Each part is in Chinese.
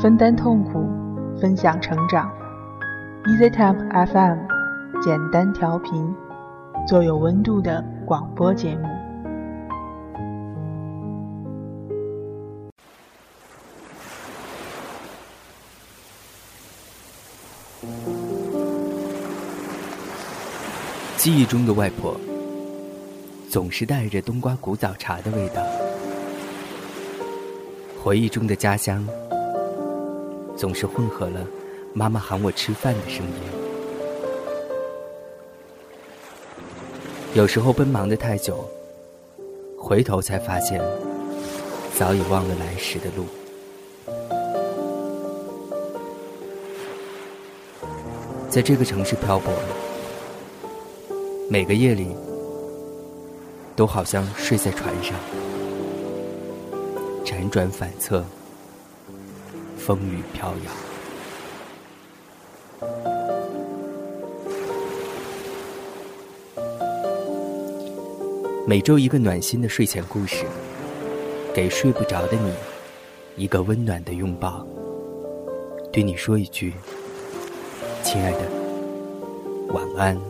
分担痛苦，分享成长。Easy Temp FM，简单调频，做有温度的广播节目。记忆中的外婆，总是带着冬瓜古早茶的味道；回忆中的家乡，总是混合了妈妈喊我吃饭的声音。有时候奔忙的太久，回头才发现，早已忘了来时的路。在这个城市漂泊。每个夜里，都好像睡在船上，辗转反侧，风雨飘摇。每周一个暖心的睡前故事，给睡不着的你一个温暖的拥抱，对你说一句：“亲爱的，晚安。”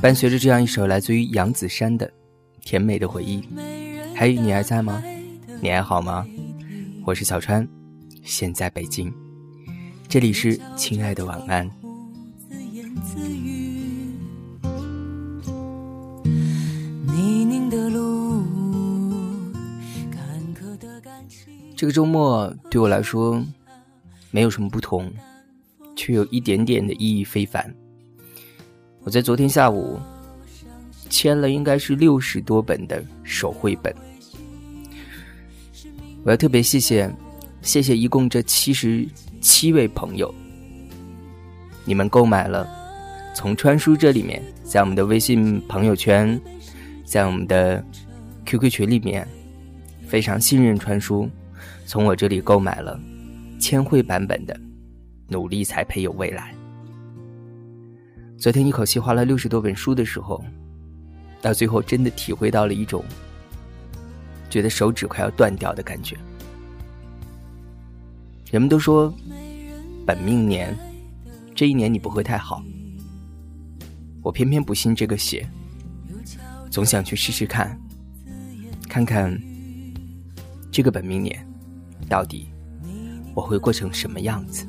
伴随着这样一首来自于杨子姗的甜美的回忆，还有你还在吗？你还好吗？我是小川，现在北京，这里是亲爱的晚安。这个周末对我来说没有什么不同，却有一点点的意义非凡。我在昨天下午签了应该是六十多本的手绘本，我要特别谢谢，谢谢一共这七十七位朋友，你们购买了从川书这里面，在我们的微信朋友圈，在我们的 QQ 群里面，非常信任川书，从我这里购买了。千惠版本的《努力才配有未来》。昨天一口气花了六十多本书的时候，到最后真的体会到了一种觉得手指快要断掉的感觉。人们都说本命年这一年你不会太好，我偏偏不信这个邪，总想去试试看，看看这个本命年到底我会过成什么样子。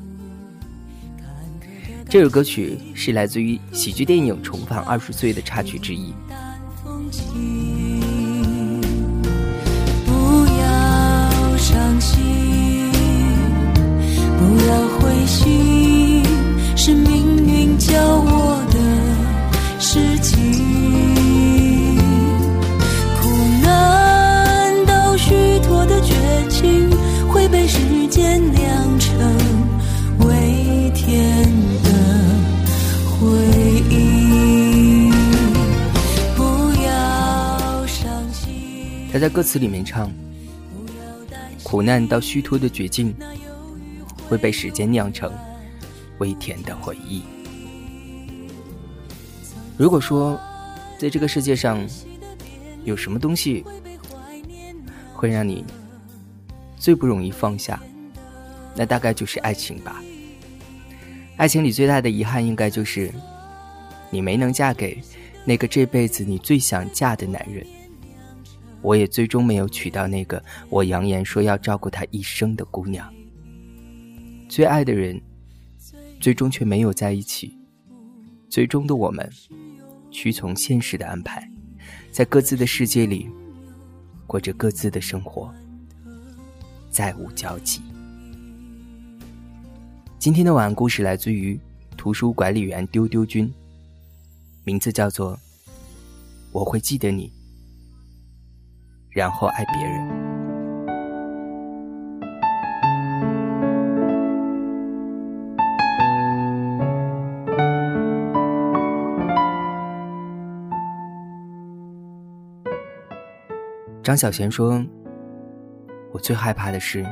这首歌曲是来自于喜剧电影《重返二十岁》的插曲之一。不要伤心，不要灰心，是命运教我的事情。苦难都虚脱的绝情，会被时间在歌词里面唱：“苦难到虚脱的绝境，会被时间酿成微甜的回忆。”如果说，在这个世界上有什么东西会让你最不容易放下，那大概就是爱情吧。爱情里最大的遗憾，应该就是你没能嫁给那个这辈子你最想嫁的男人。我也最终没有娶到那个我扬言说要照顾她一生的姑娘。最爱的人，最终却没有在一起。最终的我们，屈从现实的安排，在各自的世界里，过着各自的生活。再无交集。今天的晚安故事来自于图书管理员丢丢君，名字叫做《我会记得你》，然后爱别人。张小娴说：“我最害怕的是，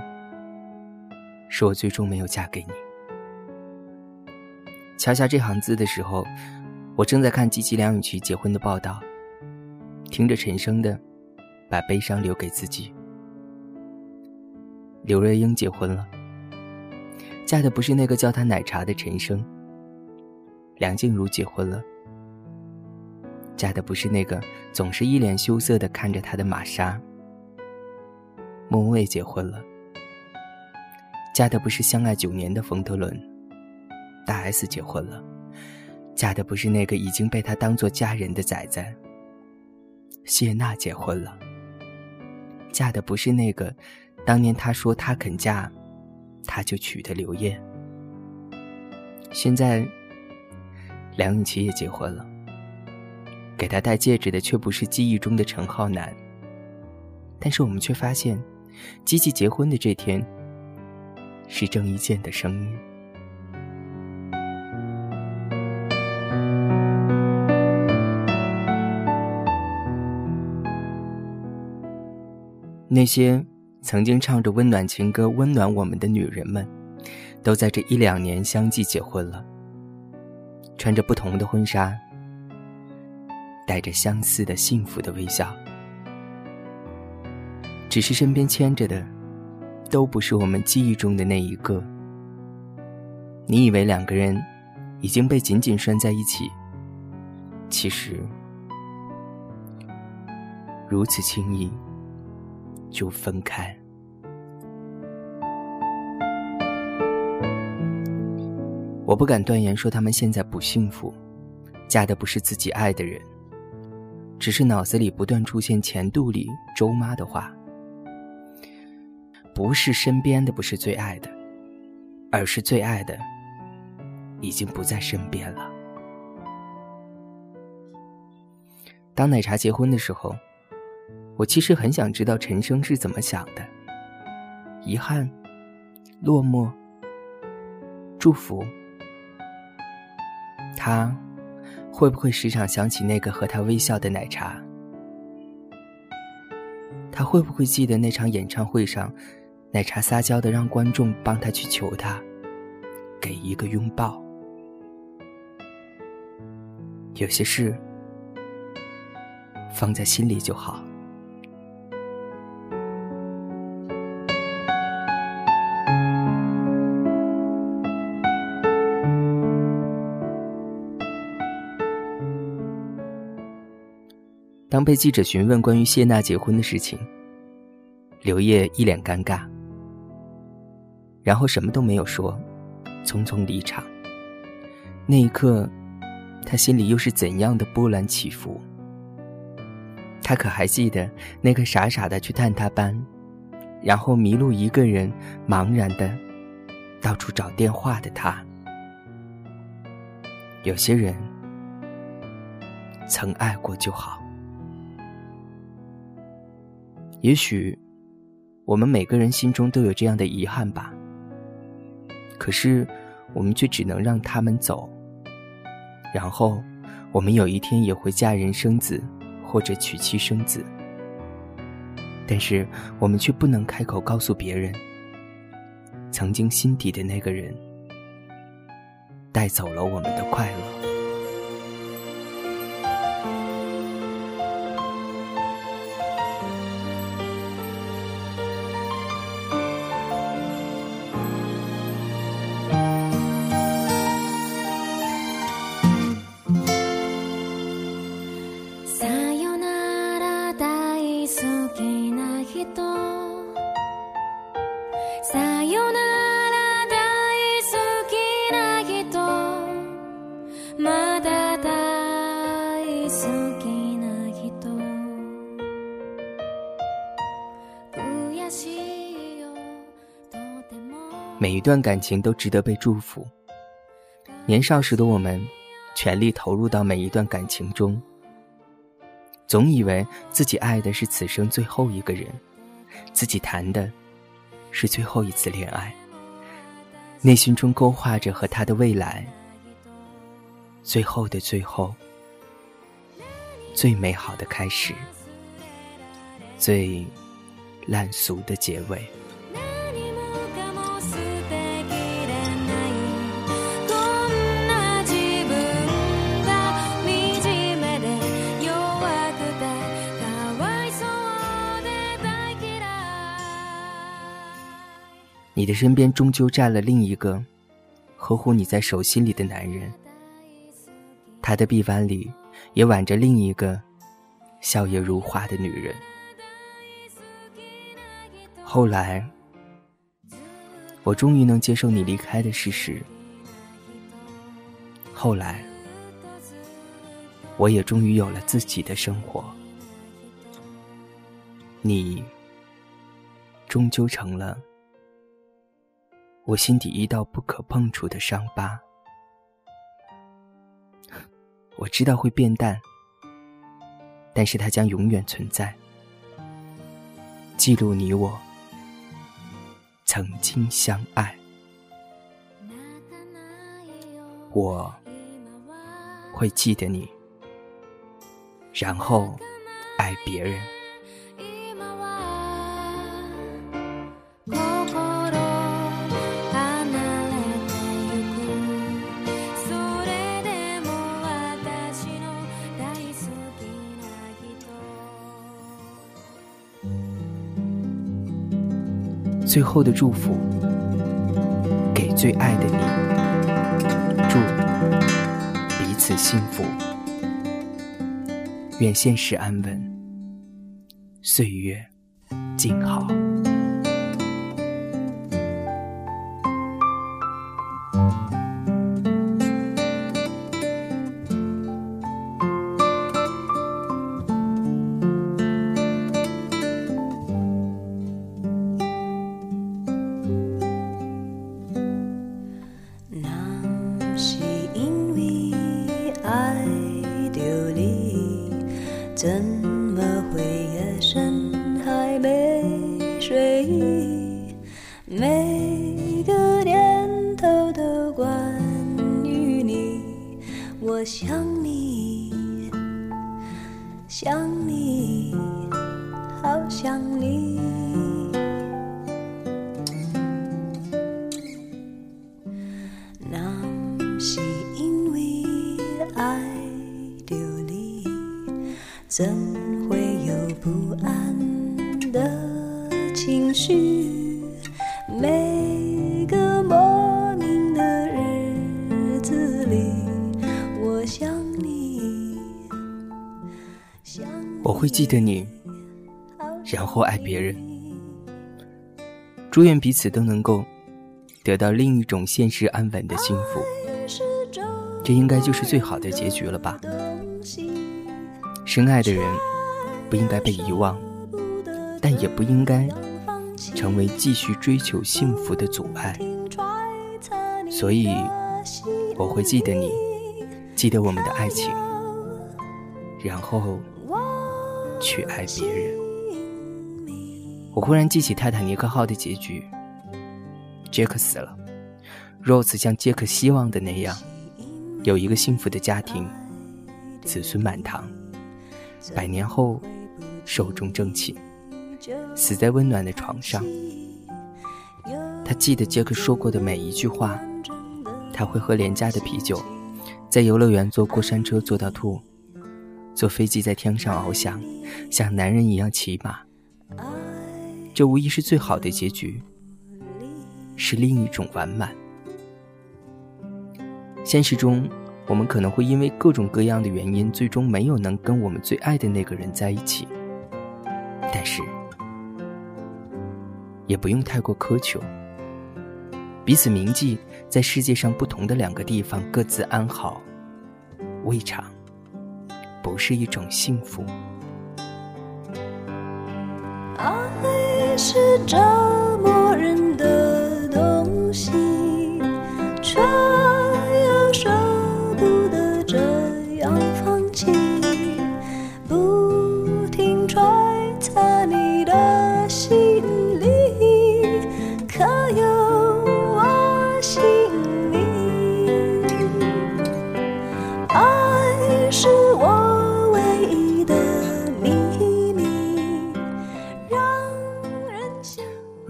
是我最终没有嫁给你。”敲下这行字的时候，我正在看吉吉梁咏琪结婚的报道，听着陈升的《把悲伤留给自己》。刘若英结婚了，嫁的不是那个叫她奶茶的陈升。梁静茹结婚了。嫁的不是那个总是一脸羞涩的看着他的玛莎。莫文蔚结婚了。嫁的不是相爱九年的冯德伦。大 S 结婚了。嫁的不是那个已经被他当做家人的仔仔。谢娜结婚了。嫁的不是那个当年他说他肯嫁，他就娶的刘烨。现在，梁咏琪也结婚了。给她戴戒指的却不是记忆中的陈浩南，但是我们却发现，吉吉结婚的这天是郑伊健的生日。那些曾经唱着温暖情歌温暖我们的女人们，都在这一两年相继结婚了，穿着不同的婚纱。带着相似的幸福的微笑，只是身边牵着的，都不是我们记忆中的那一个。你以为两个人已经被紧紧拴在一起，其实如此轻易就分开。我不敢断言说他们现在不幸福，嫁的不是自己爱的人。只是脑子里不断出现钱肚里周妈的话，不是身边的不是最爱的，而是最爱的已经不在身边了。当奶茶结婚的时候，我其实很想知道陈升是怎么想的，遗憾、落寞、祝福，他。会不会时常想起那个和他微笑的奶茶？他会不会记得那场演唱会上，奶茶撒娇的让观众帮他去求他，给一个拥抱？有些事放在心里就好。当被记者询问关于谢娜结婚的事情，刘烨一脸尴尬，然后什么都没有说，匆匆离场。那一刻，他心里又是怎样的波澜起伏？他可还记得那个傻傻的去探他班，然后迷路一个人茫然的到处找电话的他？有些人曾爱过就好。也许，我们每个人心中都有这样的遗憾吧。可是，我们却只能让他们走。然后，我们有一天也会嫁人生子，或者娶妻生子。但是，我们却不能开口告诉别人，曾经心底的那个人，带走了我们的快乐。每一段感情都值得被祝福年少时的我们全力投入到每一段感情中。总以为自己爱的是此生最后一个人。自己谈的是最后一次恋爱。内心中勾画着和他的未来。最后的最后，最美好的开始，最烂俗的结尾。你的身边终究站了另一个呵护你在手心里的男人，他的臂弯里也挽着另一个笑靥如花的女人。后来，我终于能接受你离开的事实。后来，我也终于有了自己的生活。你，终究成了。我心底一道不可碰触的伤疤，我知道会变淡，但是它将永远存在，记录你我曾经相爱。我会记得你，然后爱别人。最后的祝福，给最爱的你，祝彼此幸福，愿现实安稳，岁月静好。怎会有不安的情绪？每个莫名的日子里，我想你。我会记得你，然后爱别人。祝愿彼此都能够得到另一种现实安稳的幸福。这应该就是最好的结局了吧。深爱的人不应该被遗忘，但也不应该成为继续追求幸福的阻碍。所以我会记得你，记得我们的爱情，然后去爱别人。我忽然记起泰坦尼克号的结局，杰克死了，Rose 像杰克希望的那样，有一个幸福的家庭，子孙满堂。百年后，寿终正寝，死在温暖的床上。他记得杰克说过的每一句话。他会喝廉价的啤酒，在游乐园坐过山车坐到吐，坐飞机在天上翱翔，像男人一样骑马。这无疑是最好的结局，是另一种完满。现实中。我们可能会因为各种各样的原因，最终没有能跟我们最爱的那个人在一起。但是，也不用太过苛求。彼此铭记，在世界上不同的两个地方各自安好，未尝不是一种幸福。爱是折磨人的东西。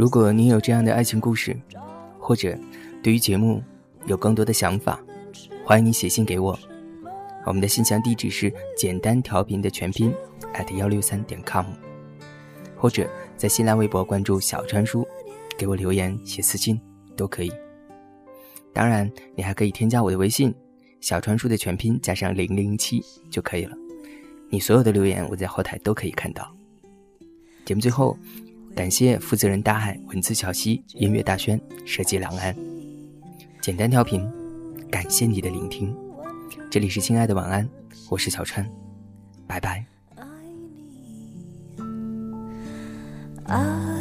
如果你有这样的爱情故事，或者对于节目有更多的想法，欢迎你写信给我。我们的信箱地址是简单调频的全拼 at 幺六三点 com，或者在新浪微博关注小川叔，给我留言写私信都可以。当然，你还可以添加我的微信小川叔的全拼加上零零七就可以了。你所有的留言我在后台都可以看到。节目最后，感谢负责人大海、文字小溪、音乐大轩、设计两岸，简单调频，感谢你的聆听。这里是亲爱的晚安，我是小川，拜拜。爱